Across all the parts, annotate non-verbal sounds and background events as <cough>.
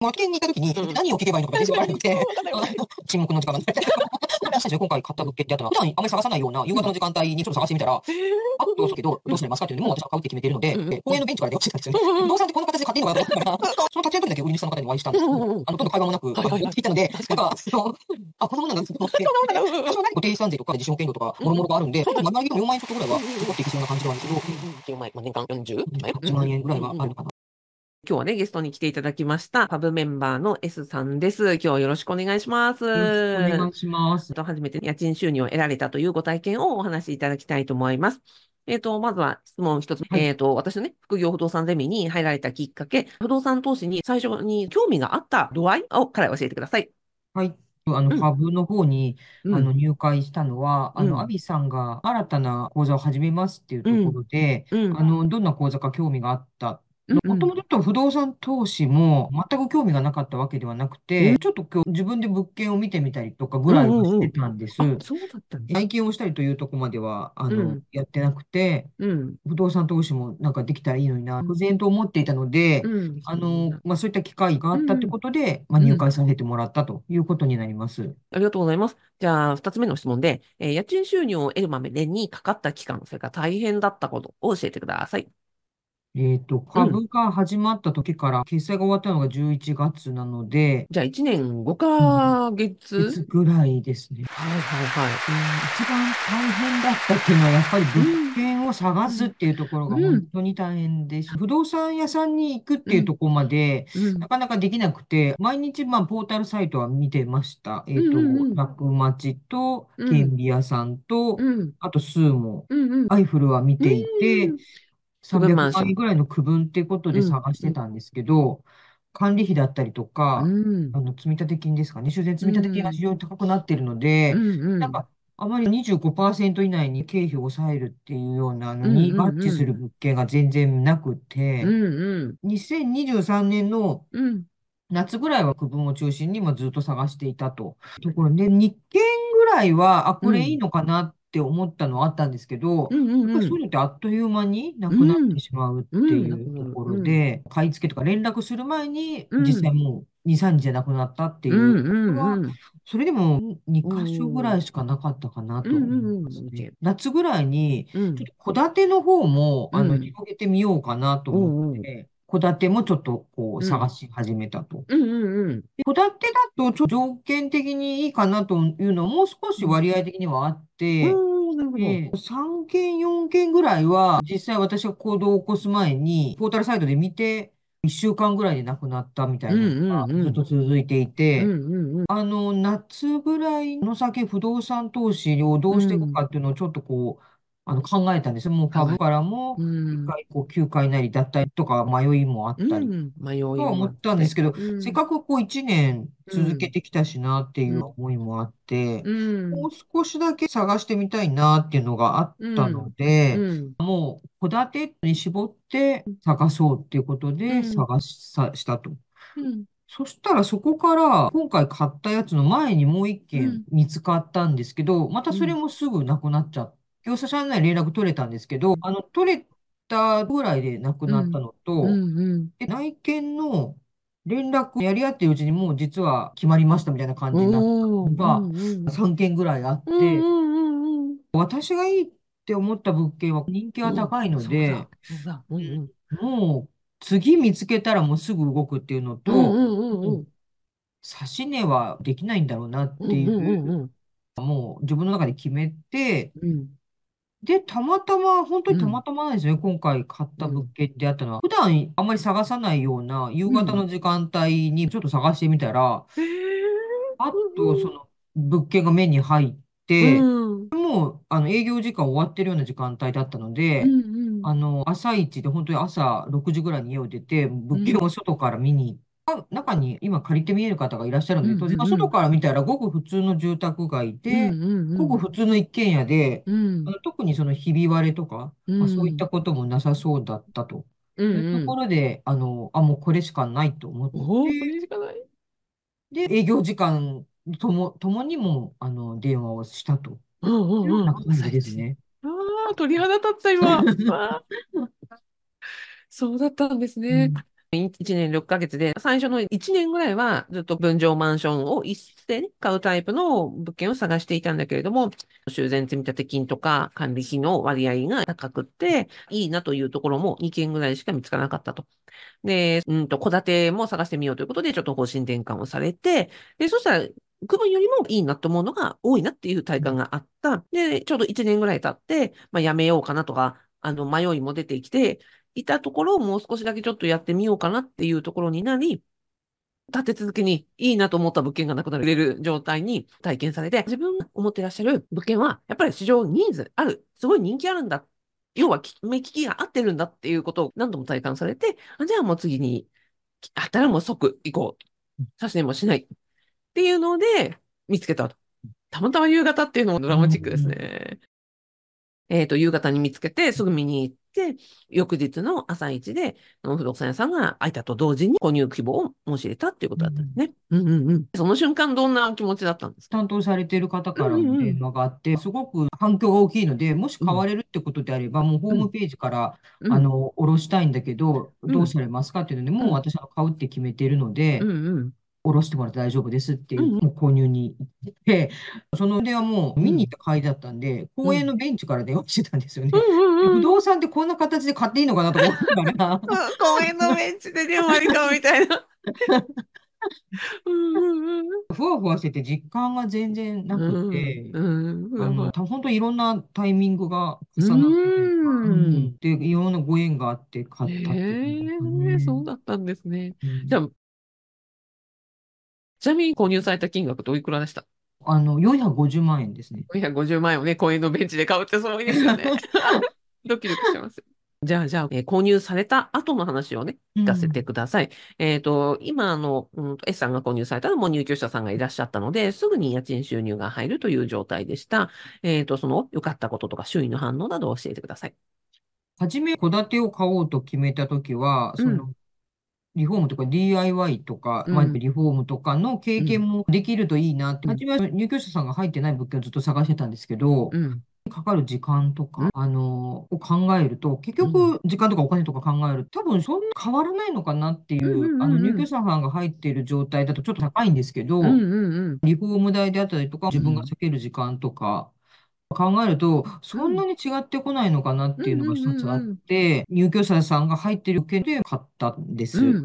空き店に行った時に何を聞けばいいのか全然わからなくて、<laughs> 沈黙の時間。が流れて。今回買った物件ってあったのは、普段あんまり探さないような夕方の時間帯にちょっと探してみたら、あっとそうけど、どうすれますか？っていうのも私は買うって決めているので、公園のベンチから電話してたんですよね。不動産ってこんな形で買っていいのかなと思ったから、その立ち会いの時だけ売り主さんの方にお会いしたんです。けど、あの、ほとんど会話もなく、言ったので、なんか、あ、こんなもんなんだと思って、私は何固定資産税とか自主保険料とか、もろもろがあるん。で、ちょっと丸々4万円ちょっとぐらいは残っていきそうな感じなんですけど、4万円、年間 40? 1万円ぐらいはあるのかな。今日はね、ゲストに来ていただきました、パブメンバーの S さんです。今日はよろしくお願いします。よろしくお願いします。初めて家賃収入を得られたというご体験をお話しいただきたいと思います。えっ、ー、と、まずは質問一つ。はい、えっ、ー、と、私のね、副業不動産ゼミに入られたきっかけ、不動産投資に最初に興味があった度合いをから教えてください。はい。あの、パブの方に、うん、あの、入会したのは、うん、あの、アビさんが新たな講座を始めますっていうところで、うん、あの、どんな講座か興味があったもともと不動産投資も全く興味がなかったわけではなくて、ちょっと今日自分で物件を見てみたりとかぐらいはしてたんです。そうだったんです内見をしたりというとこまでは、あの、やってなくて、不動産投資もなんかできたらいいのにな、不然と思っていたので、あの、まあ、そういった機会があったってことで、まあ、入会させてもらったということになります。ありがとうございます。じゃあ、二つ目の質問で、えー、家賃収入を得るまでにかかった期間、それから大変だったことを教えてください。えっと、株が始まった時から、決済が終わったのが11月なので、じゃあ、1年5ヶ月？月ぐらいですね。はいはいはい。一番大変だったっていうのは、やっぱり物件を探すっていうところが本当に大変で不動産屋さんに行くっていうところまで、なかなかできなくて、毎日、まあ、ポータルサイトは見てました。えっと、楽町と、顕微屋さんと、あと、スーモ、アイフルは見ていて、300万円ぐらいの区分っていうことで探してたんですけど、管理費だったりとか、あの、積立金ですかね、修繕積立金が非常に高くなっているので、なんか、あまり25%以内に経費を抑えるっていうようなのに合致する物件が全然なくて、2023年の夏ぐらいは区分を中心にずっと探していたと。ところ。で、日券ぐらいは、あ、これいいのかなって思ったのはあったんですけど、うんうんうん、そういうのってあっという間になくなってしまうっていうところで、買い付けとか連絡する前に、実際もう2、3日じゃなくなったっていうのは、それでも2箇所ぐらいしかなかったかなと思いますね。夏ぐらいに、ちょっと戸建ての方も、あの、広げてみようかなと思って、戸建てもちょっとこう探し始めたと。戸建てだとちょ条件的にいいかなというのもう少し割合的にはあって、3件、4件ぐらいは実際私が行動を起こす前にポータルサイトで見て、1週間ぐらいで亡くなったみたいなのがずっと続いていて、あの、夏ぐらいの先不動産投資をどうしていくかっていうのをちょっとこう、あの、考えたんですよ。もう株からも、一回、こう、休会なり、脱退とか迷いもあったり、迷いとは思ったんですけど、せっかくこう、一年続けてきたしなっていう思いもあって、もう少しだけ探してみたいなっていうのがあったので、もう、戸建てに絞って探そうっていうことで探し、したと。そしたらそこから今回買ったやつの前にもう一件見つかったんですけど、またそれもすぐなくなっちゃって、業者さんに連絡取れたんですけど、あの、取れたぐらいで亡くなったのと、で内見の連絡やり合ってるうちにもう実は決まりましたみたいな感じになったのが3件ぐらいあって、私がいいって思った物件は人気が高いので、もう次見つけたらもうすぐ動くっていうのと、指し値はできないんだろうなっていう、もう自分の中で決めて、で、たまたま、本当にたまたまなんですね、今回買った物件であったのは。普段あんまり探さないような夕方の時間帯にちょっと探してみたら、あっとその物件が目に入って、もうあの営業時間終わってるような時間帯だったので、あの朝一で本当に朝6時ぐらいに家を出て、物件を外から見に行って、中に今借りて見える方がいらっしゃるので、当然、外から見たらごく普通の住宅街で、ごく普通の一軒家で、特にそのひび割れとか、まあ、そういったこともなさそうだったと。いうところで、あの、あ、もうこれしかないと思って、で、営業時間とも、ともにも、あの、電話をしたと。いうような感じですね。ああ、鳥肌立った今。<laughs> そうだったんですね。1年6ヶ月で、最初の1年ぐらいはずっと分譲マンションを一斉に買うタイプの物件を探していたんだけれども、修繕積立金とか管理費の割合が高くて、いいなというところも2件ぐらいしか見つからなかったと。で、うんと、戸建ても探してみようということで、ちょっと方針転換をされて、で、そしたら、区分よりもいいなと思うのが多いなっていう体感があった。で、ちょうど1年ぐらい経って、まあ、やめようかなとか、あの、迷いも出てきて、いたところをもう少しだけちょっとやってみようかなっていうところになり、立て続けにいいなと思った物件がなくなれる状態に体験されて、自分が思ってらっしゃる物件は、やっぱり市場ニーズある、すごい人気あるんだ。要は、目利きが合ってるんだっていうことを何度も体感されて、じゃあもう次に、あったらもう即行こう。差し値もしない。っていうので、見つけたと。たまたま夕方っていうのもドラマチックですね。えっ、と、夕方に見つけて、すぐ見に行って、翌日の朝一で、不動産屋さんが開いたと同時に購入希望を申し入れたっていうことだったんですね。うんうん。うん。その瞬間、どんなお気持ちだったんですか？担当されている方からの電話があって、すごく反響が大きいので、もし買われるってことであれば、もうホームページから、あの、下ろしたいんだけど、どうされますかっていうので、もう私は買うって決めているので、下ろしてもらって大丈夫ですっていう、もう購入に行って、その電話も見に行った会だったんで、公園のベンチから電話してたんですよね。不動産ってこんな形で買っていいのかなと思ったから。<laughs> 公園のベンチで電話に買うみたいな。<laughs> ふわふわしてて実感が全然なくて、あの、本当いろんなタイミングが重なって、で、いろんなご縁があって買ったってね。そうだったんですね。じゃあ、ちなみに購入された金額どいくらでした？あの、450万円ですね。450万円をね、公園のベンチで買うってすごいですよね。<laughs> ドキドキします。じゃあ、じゃあ、えー、購入された後の話をね、聞かせてください。うん、えっ、と、今、あの、うん、S さんが購入されたのも入居者さんがいらっしゃったので、すぐに家賃収入が入るという状態でした。えっ、と、その良かったこととか周囲の反応などを教えてください。はじめ、戸建てを買おうと決めたときは、その、リフォームとか DIY とか、まあ、リフォームとかの経験もできるといいなって、初めは入居者さんが入ってない物件をずっと探してたんですけど、かかる時間とか、あの、を考えると、結局、時間とかお金とか考えると、多分そんな変わらないのかなっていう、あの、入居者さんが入っている状態だとちょっと高いんですけど、リフォーム代であったりとか、自分が避ける時間とか、考えると、そんなに違ってこないのかなっていうのが一つあって、入居者さんが入ってる件で買ったんです。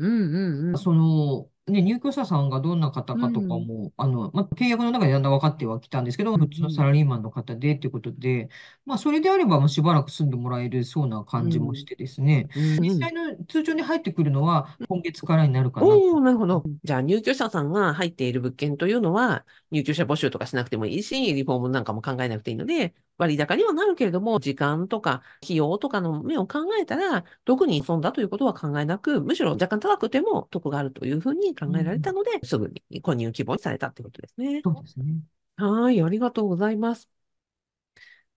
その、ね、入居者さんがどんな方かとかも、あの、まあ、契約の中でだんだん分かってはきたんですけど、普通のサラリーマンの方でっていうことで、まあ、それであれば、しばらく住んでもらえるそうな感じもしてですね、実際の通帳に入ってくるのは、今月からになるかな。おなるほど。じゃあ、入居者さんが入っている物件というのは、入居者募集とかしなくてもいいし、リフォームなんかも考えなくていいので、割高にはなるけれども、時間とか費用とかの面を考えたら、特に損だということは考えなく、むしろ若干高くても得があるというふうに考えられたので、うん、すぐに購入希望にされたということですね。そうですね。はい、ありがとうございます。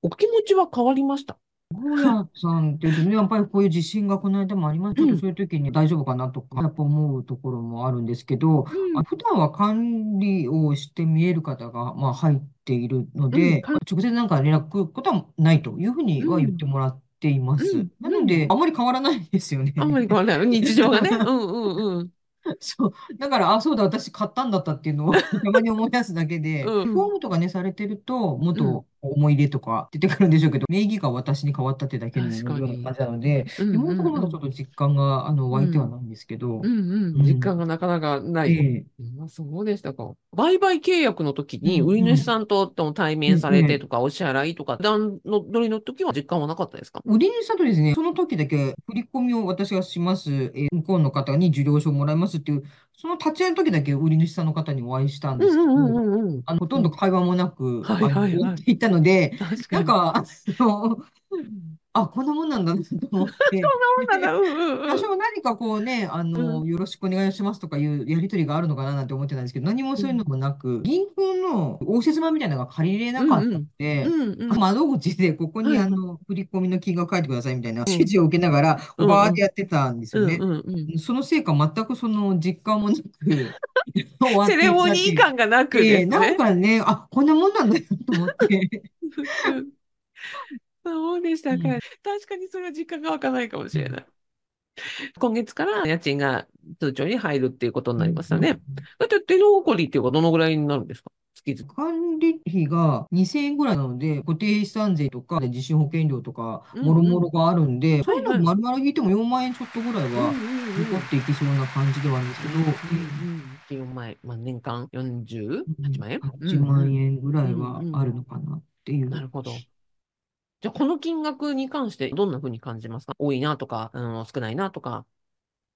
お気持ちは変わりました？大家さんってね、やっぱりこういう地震がこの間もありますちょっとそういう時に大丈夫かなとか、やっぱ思うところもあるんですけど、うん、普段は管理をして見える方が、まあ、入っているので、うん、直接なんか連絡ことはないというふうには言ってもらっています。うん、なので、あまり変わらないですよね。あんまり変わらない。日常がね。<laughs> うんうんうん。そう。だから、あ、そうだ、私買ったんだったっていうのを <laughs> たまに思い出すだけで、うん、フォームとかね、されてると、もっと思い入れとか出てくるんでしょうけど、名義が私に変わったってだけのような感じなので、今のところまだちょっと実感があの湧いてはないんですけど。実感がなかなかない。えー、そうでしたか。売買契約の時に、売り主さんと対面されてとか、お支払いとか、段の取りの時は実感はなかったですか？売り主さんとですね、その時だけ振り込みを私がします、えー、向こうの方に受領書をもらいますっていう、その立ち会いの時だけ売り主さんの方にお会いしたんですけど、あのほとんど会話もなく、はいはいはい、っていたので、なんか、あの、あ、こんなもんなんだなと思って。<laughs> そんなもんなんだ。私も何かこうね、あの、よろしくお願いしますとかいうやりとりがあるのかななんて思ってたんですけど、何もそういうのもなく、銀行の応接間みたいなのが借りれなかったので、窓口でここにあの、振り込みの金額書いてくださいみたいな指示を受けながら、バーってやってたんですよね。そのせいか全くその実感もなく、セレモニー感がなくね。なんかね、あ、こんなもんなんだよと思って。そうでしたか。確かにそれは実感が湧かないかもしれない。今月から家賃が通帳に入るっていうことになりましたね。うんうんだって手残りっていうかどのぐらいになるんですか？月々。管理費が2000円ぐらいなので、固定資産税とか地震保険料とか、うんもろもろがあるんで、そういうのはいはい丸々引いても4万円ちょっとぐらいはうんうんうん残っていきそうな感じではあるんですけど、うんうん4万円、まあ、年間48万円、8万円ぐらいはうんうんあるのかなっていう。なるほど。じゃあ、この金額に関してどんなふうに感じますか？多いなとか、うん、少ないなとか。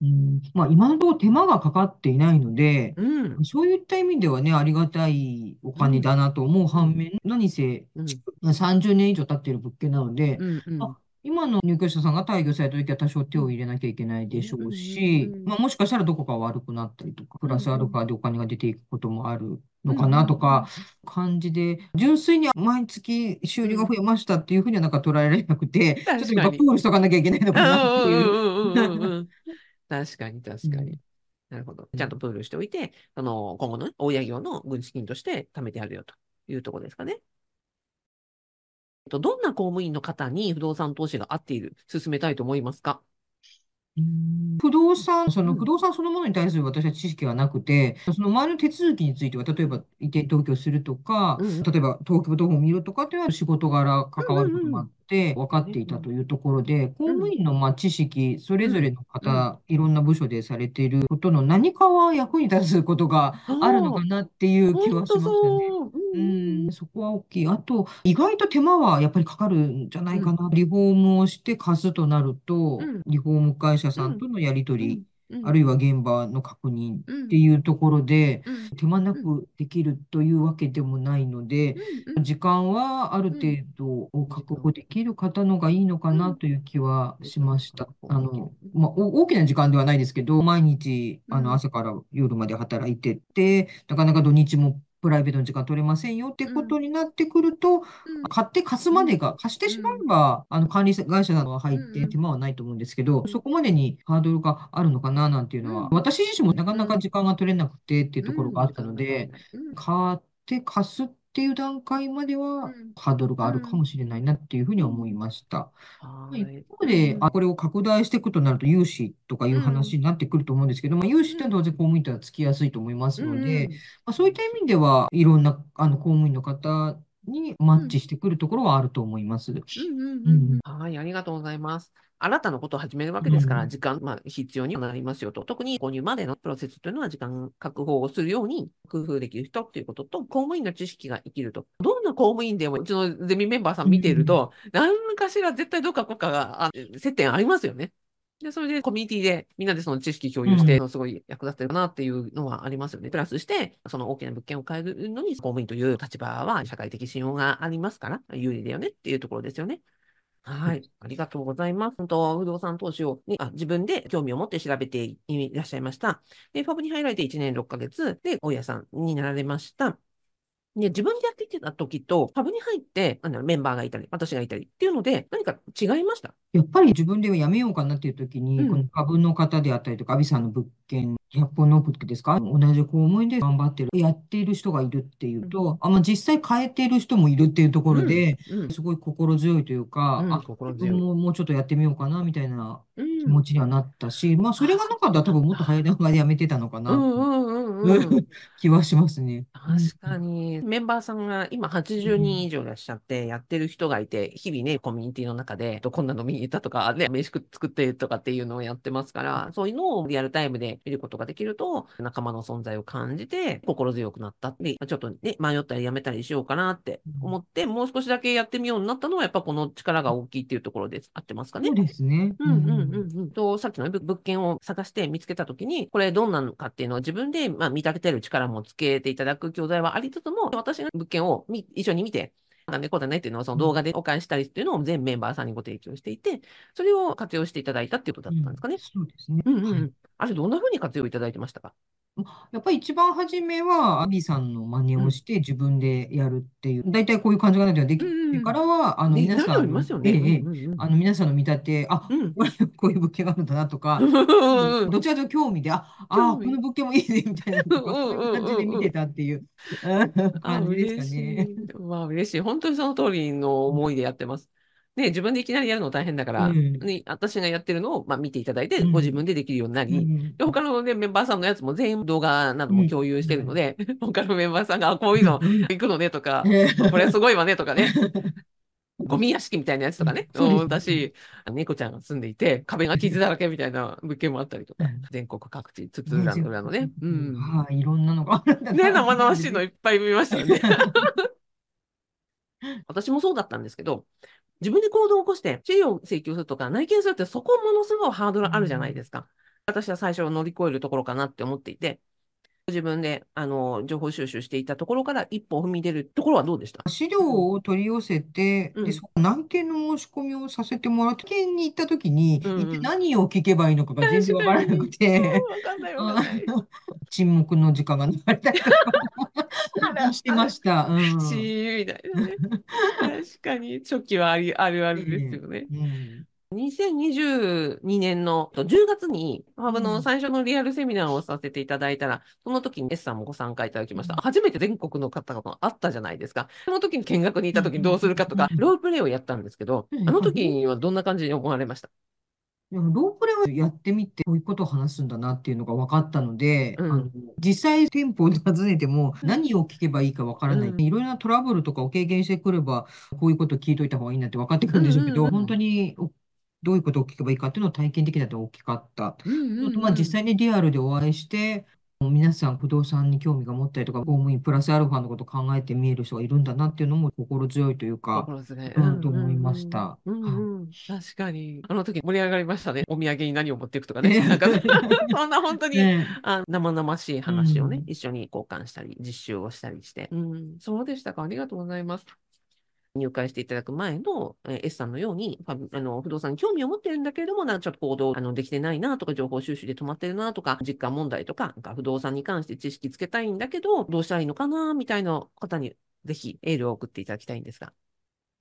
うん、まあ今のところ手間がかかっていないので、うん。そういった意味ではね、ありがたいお金だなと思う反面、何せうん。30年以上経っている物件なので、うん。うん。あ今の入居者さんが退去された時は多少手を入れなきゃいけないでしょうしうんうんうん、まあ、もしかしたらどこか悪くなったりとか、プラスアルファでお金が出ていくこともあるのかなとか、感じで、純粋に毎月収入が増えましたっていうふうにはなんか捉えられなくて、ちょっとやっぱプールしとかなきゃいけないのかなっていう。確かに、確かにうん。なるほど。ちゃんとプールしておいて、あの、今後のね大家業の軍資金として貯めてあるよというところですかね。えっとどんな公務員の方に不動産投資が合っている、進めたいと思いますか？うん不動産、そのうん不動産そのものに対する私は知識がなくて、その前の手続きについては、例えば移転登記をするとか、うん。例えば登記簿謄本を見るとかっていうのは仕事柄関わることもあって、分かっていたというところで、公務員のまあ知識、それぞれの方、いろんな部署でされていることの何かは役に立つことがあるのかなっていう気はしましたね。そう。んん、そこは大きい。あと、意外と手間はやっぱりかかるんじゃないかな。リフォームをして貸すとなるとうん、リフォーム会社さんとのやり取り、うん。あるいは現場の確認うんっていうところで、うん。手間なくできるというわけでもないので、うん時間はある程度を確保できる方のがいいのかなという気はしました。うん。あの、まあ、お大きな時間ではないですけど、毎日、あうん。の、朝から夜まで働いてて、なかなか土日もプライベートの時間取れませんよってことになってくると、うん。買って貸すまでが、貸してしまえば、あの、管理会社などは入っうんて手間はないと思うんですけど、そこまでにハードルがあるのかななんていうのは、うん。私自身もなかなか時間が取れなくてっていうところがあったので、うん。買って貸すっていう段階まではうん。ハードルがあるかもしれないなっていうふうには思いました。一はい。方で、あ、これを拡大していくとなると、融資とかいう話になってくると思うんですけど、まあ、融資ってのは当然公務員とはつきやすいと思いますので、まあ、そういった意味では、いろんなあの公務員の方にマッチしてくるところはあると思います。うんうんうんううんん。はい、ありがとうございます。新たなことを始めるわけですから、うん時間、まあ、必要にはなりますよと。特に購入までのプロセスというのは時間確保をするように工夫できる人ということと、公務員の知識が生きると。どんな公務員でも、うちのゼミメンバーさん見ていると、何かしら絶対どっかこっかがあ接点ありますよね。で、それでコミュニティでみんなでその知識共有して、すごい役立ってるなっていうのはありますよね。プラスして、その大きな物件を変えるのに、公務員という立場は社会的信用がありますから、有利だよねっていうところですよね。はい。ありがとうございます。本当、不動産投資をにあ自分で興味を持って調べていらっしゃいました。で、ファブに入られて1年6ヶ月で大家さんになられました。で、自分でやってきてた時と、ファブに入って、なんだろうメンバーがいたり、私がいたりっていうので、何か違いました？やっぱり自分でやめようかなっていう時に、うんこの株の方であったりとか、アビさんの物件、100本の物件ですか？同じ公務員で頑張ってる、やっている人がいるっていうと、あ、まあ、実際変えている人もいるっていうところで、うん。すごい心強いというか、うん。あ、自心強い。分ももうちょっとやってみようかな、みたいなうん気持ちにはなったし、まあ、それがなかったら多分もっと早い段階でやめてたのかな、うんうんうんうん。<laughs> 気はしますね。確かに。メンバーさんが今80人以上いらっしゃって、やってる人がいて、日々ね、コミュニティの中で、こんなの見に行ったとか、ね、飯食作ってとかっていうのをやってますから、そういうのをリアルタイムで見ることができると、仲間の存在を感じて、心強くなったって、ちょっとね、迷ったりやめたりしようかなって思って、もう少しだけやってみようになったのは、やっぱこの力が大きいっていうところで合ってますかねそう。ですね。うんうんうんうん。と、さっきの物件を探して見つけたときに、これどんなのかっていうのを自分で、まあ、見立ててる力もつけていただく教材はありつつも、私が物件をみ一緒に見て、なんでこうだねっていうのをその動画でお返ししたりっていうのを全メンバーさんにご提供していて、それを活用していただいたっていうことだったんですかね。そうですね。うんうんうはいん。あれ、どんな風に活用いただいてましたか？やっぱり一番初めは、アビさんの真似をして自分でやるっていう、大体こういう感じがないとできてからは、あのね皆さんいますよね。えええんうんうんあの皆さんの見立て、あ、うんこれこういう物件があるんだなとか、<laughs> うんどちらかというと興味で、あ、あ興味この物件もいいねみたいなとか、うんうんうんうんそういう感じで見てたっていうあ、<laughs> 感じですか嬉しね。い。まあ、嬉しい。本当にその通りの思いでやってます。ね、自分でいきなりやるの大変だから、うん。ね、私がやってるのを、まあ、見ていただいて、うん。ご自分でできるようになり、うんで他の、ね、メンバーさんのやつも全員動画なども共有してるので、<laughs> 他のメンバーさんが、あこういうの行くのねとか、これすごいわねとかね、<laughs> ゴミ屋敷みたいなやつとかね、そうんだし、猫ちゃんが住んでいて、壁が傷だらけみたいな物件もあったりとかうん、全国各地、津々浦々のね、うん。はい、いろんなのがあるんだな。ね、生々しいのいっぱい見ましたよね。<laughs> <laughs> 私もそうだったんですけど、自分で行動を起こして、資料を請求するとか、内見するってそこものすごいハードルあるじゃないですか。私は最初乗り越えるところかなって思っていて、自分であの情報収集していたところから一歩踏み出るところはどうでした？資料を取り寄せて、うんで、そ内見の申し込みをさせてもらって、検に行った時に、うんうん一体何を聞けばいいのかが全然わからなくて。<laughs> 沈黙の時間が流れたりとか <laughs> してました。うん。みたいなね。確かに、初期はありあるあるですよね。うん。2022年の10月に、ハブうん。の最初のリアルセミナーをさせていただいたら、その時に S さんもご参加いただきました。うん。初めて全国の方々あったじゃないですか。その時に見学に行った時にどうするかとかう、ん。ロールプレイをやったんですけど、うんあの時にはどんな感じに思われました？でもロープレをやってみて、こういうことを話すんだなっていうのが分かったので、うん。あの実際店舗を訪ねてもうん。何を聞けばいいか分からない。うん。いろいろなトラブルとかを経験してくれば、こういうことを聞いといた方がいいなって分かってくるんでしょうけど、うんうんうん本当におどういうことを聞けばいいかっていうのを体験的だと大きかった。うんうんうんまあ、実際にリアルでお会いして、皆さん不動産に興味が持ったりとか、公務員プラスアルファのことを考えて見える人がいるんだなっていうのも心強いというか、心強い。うんと思いましたうんうんうん確かに。あの時盛り上がりましたね。お土産に何を持っていくとかね。ねなんか、<laughs> そんな本当にねあ生々しい話をね、うん一緒に交換したり、実習をしたりして。うん、そうでしたか。ありがとうございます。入会していただく前の、え S さんのように、あの不動産に興味を持ってるんだけれども、なんかちょっと行動あのできてないなとか、情報収集で止まってるなとか、実感問題とか、なんか不動産に関して知識つけたいんだけど、どうしたらいいのかなみたいな方に、ぜひエールを送っていただきたいんですが。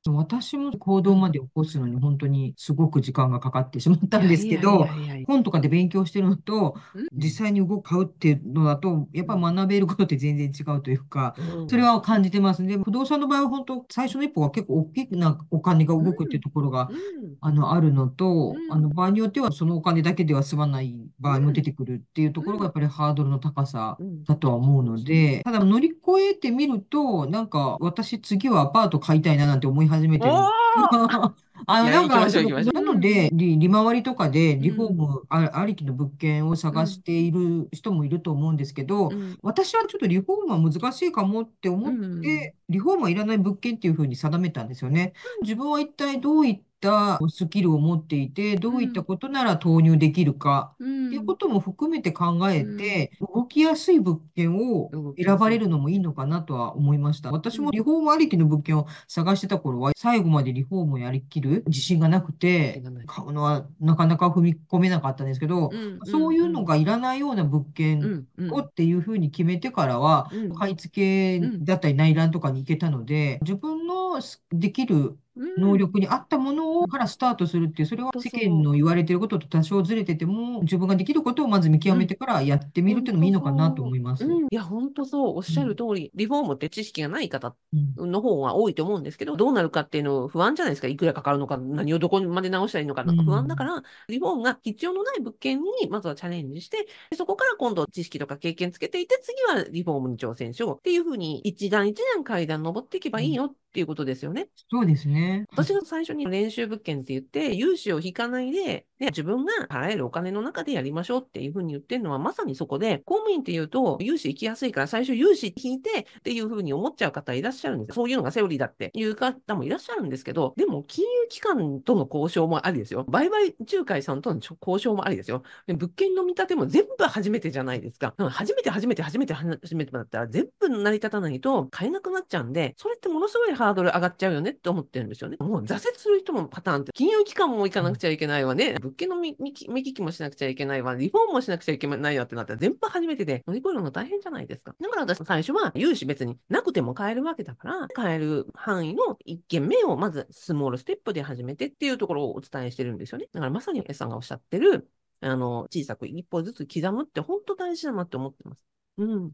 私も行動まで起こすのに本当にすごく時間がかかってしまったんですけど、本とかで勉強してるのと、うん。実際に動く買うっていうのだと、やっぱり学べることって全然違うというか、うん。それは感じてますね。不動産の場合は本当、最初の一歩は結構大きなお金が動くっていうところが、うん。あの、あるのと、うん。あの、場合によってはそのお金だけでは済まない場合も出てくるっていうところがやっぱりハードルの高さうん。だとは思うので、ただ乗り越えてみると、なんか私次はアパート買いたいななんて思い始めてる。<laughs> あの、いやなんか、行きましょうその行きましょう。なので、利、利回りとかでリフォーうんムあ、ありきの物件を探している人もいると思うんですけど、うん。私はちょっとリフォームは難しいかもって思って、リフォームはいらない物件っていうふうに定めたんですよね。自分は一体どういったスキルを持っていて、どういったことなら投入できるかうん。っていうことも含めて考えて、動きやすい物件を選ばれるのもいいのかなとは思いました。私もリフォームありきの物件を探してた頃は、最後までリフォームをやりきる自信がなくて買うのはなかなか踏み込めなかったんですけど、うん。そういうのがいらないような物う件をっていうふうに決めてからは、うん。買い付けだったり内覧とかに行けたので、自分のできる能力に合ったものをからスタートするっていう、それは世間の言われてることと多少ずれてても、自分ができることをまず見極めてからやってみるっていうのもいいのかなと思います。うん、いや、本当そう、おっしゃる通り、リフォームって知識がない方うんの方が多いと思うんですけど、どうなるかっていうの不安じゃないですか。いくらかかるのか、何をどこまで直したらいいのかうん不安だから、リフォームが必要のない物件にまずはチャレンジして、でそこから今度知識とか経験つけていって、次はリフォームに挑戦しようっていうふうに、一段一段階段登っていけばいいよっていうことですよね。そうですね。私が最初に練習物件って言って、融資を引かないで、ね、自分が払えるお金の中でやりましょうっていうふうに言ってるのは、まさにそこで、公務員っていうと、融資行きやすいから、最初融資引いてっていうふうに思っちゃう方いらっしゃるんですよ。そういうのがセオリーだっていう方もいらっしゃるんですけど、でも、金融機関との交渉もありですよ。売買仲介さんとの交渉もありですよ。で物件の見立ても全部初めてじゃないですか。うん初めて初めて初めて初めてだったら全部成り立たないと買えなくなっちゃうんで、それってものすごいハードル上がっちゃうよねって思ってるんですよね。もう挫折する人もパターンって、金融機関も行かなくちゃいけないわね。物件の見聞きもしなくちゃいけないわ。リフォームもしなくちゃいけないわってなったら全部初めてで乗り越えるの大変じゃないですか。だから私最初は融資別になくても買えるわけだから、買える範囲の一軒目をまずスモールステップで始めてっていうところをお伝えしてるんですよね。だからまさに S さんがおっしゃってる、あの、小さく一歩ずつ刻むって本当大事だなって思ってます。うん。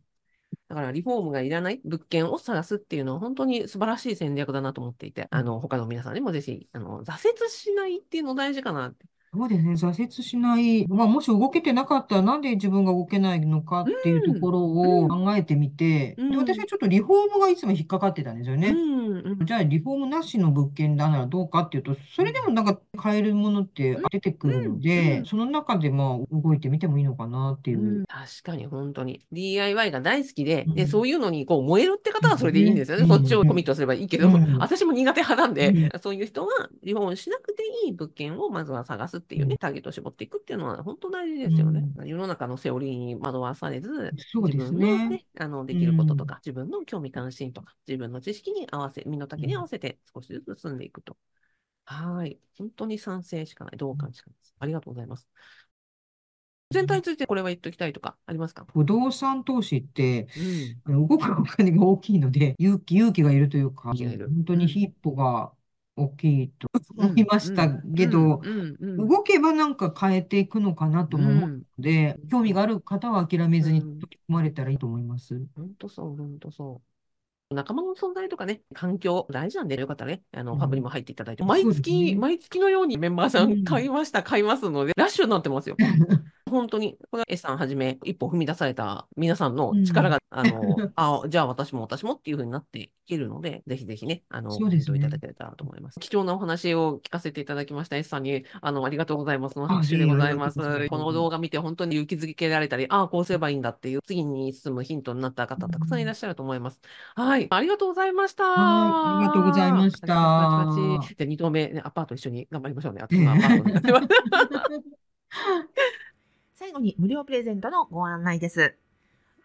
だからリフォームがいらない物件を探すっていうのは本当に素晴らしい戦略だなと思っていて、あの、他の皆さんにもぜひ、あの、挫折しないっていうの大事かなって。そうですね、挫折しない。まあ、もし動けてなかったら、なんで自分が動けないのかっていうところを考えてみて、うん。で、私はちょっとリフォームがいつも引っかかってたんですよね。うんうんじゃあ、リフォームなしの物件だならどうかっていうと、それでもなんか買えるものって出てくるのうん。で、その中でまあ動いてみてもいいのかなっていう。う。ん。確かに本当に。DIY が大好きで、で、うん。そういうのにこう燃えるって方はそれでいいんですよね。うん。そっちをコミットすればいいけど、うん。私も苦手派なんで、うん。そういう人はリフォームしなくていい物件をまずは探すっていうね、ターゲットを絞っていくっていうのは本当大事ですよね。世の中のセオリーに惑わされず、そうです自分のね。ね、あの、できることとか、自分の興味関心とか、自分の知識に合わせ、身の丈に合わせて少しずつ進んでいくと。はい。本当に賛成しかない。同感しかないです。ありがとうございます。全体についてこれは言っておきたいとかありますか？不動産投資って、うん。動くお金が大きいので、勇気、勇気がいるというか、本当に一歩が大きいと思いましたけど、動けばなんか変えていくのかなとも思うので、興味がある方は諦めずにうん取り組まれたらいいと思います。本当そう、本当そう。仲間の存在とかね、環境大事なんで、よかったらね、あの、うんファブにも入っていただいて、毎月、ね毎月のようにメンバーさうんん買いました、買いますので、ラッシュになってますよ。<laughs> 本当に、これは S さんはじめ、一歩踏み出された皆さんの力が、あの、<laughs> あ、じゃあ私も私もっていう風になっていけるので、ぜひぜひね、あの、そうですねいただけたらと思います。貴重なお話を聞かせていただきました S さんに、あの、ありがとうございます。その拍手でございますこの動画見て本当に勇気づけられたり、ああ、こうすればいいんだっていう、次に進むヒントになった方、たくさんいらっしゃると思います。はい。ありがとうございました。はいありがとうございましたじゃあ、2投目、ね、アパート一緒に頑張りましょうね。<laughs> 私もアパー。<laughs> <laughs> 最後に無料プレゼントのご案内です。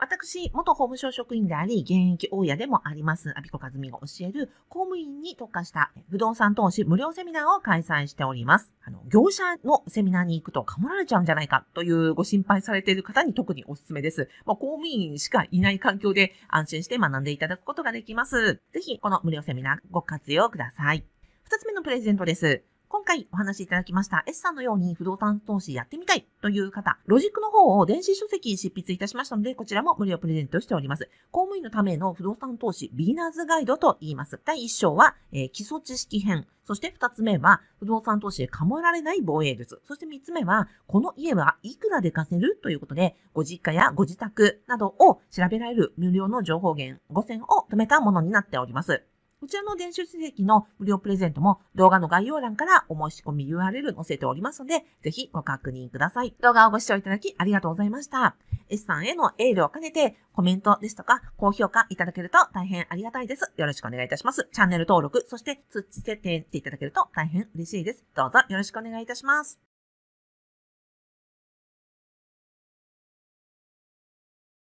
私、元法務省職員であり、現役大家でもあります、アビコカズミが教える公務員に特化した不動産投資無料セミナーを開催しております。あの、業者のセミナーに行くとかもられちゃうんじゃないかというご心配されている方に特におすすめです。まあ、公務員しかいない環境で安心して学んでいただくことができます。ぜひ、この無料セミナーご活用ください。二つ目のプレゼントです。今回お話しいただきました S さんのように不動産投資やってみたいという方、ロジックの方を電子書籍執筆いたしましたので、こちらも無料プレゼントしております。公務員のための不動産投資ビギナーズガイドと言います。第1章は、えー基礎知識編。そして2つ目は、不動産投資でかもられない防衛術。そして3つ目は、この家はいくらで貸せるということで、ご実家やご自宅などを調べられる無料の情報源5選を止めたものになっております。こちらの電子書籍の無料プレゼントも動画の概要欄からお申し込み URL 載せておりますので、ぜひご確認ください。動画をご視聴いただきありがとうございました。S さんへのエールを兼ねてコメントですとか高評価いただけると大変ありがたいです。よろしくお願いいたします。チャンネル登録、そして通知設定していただけると大変嬉しいです。どうぞよろしくお願いいたします。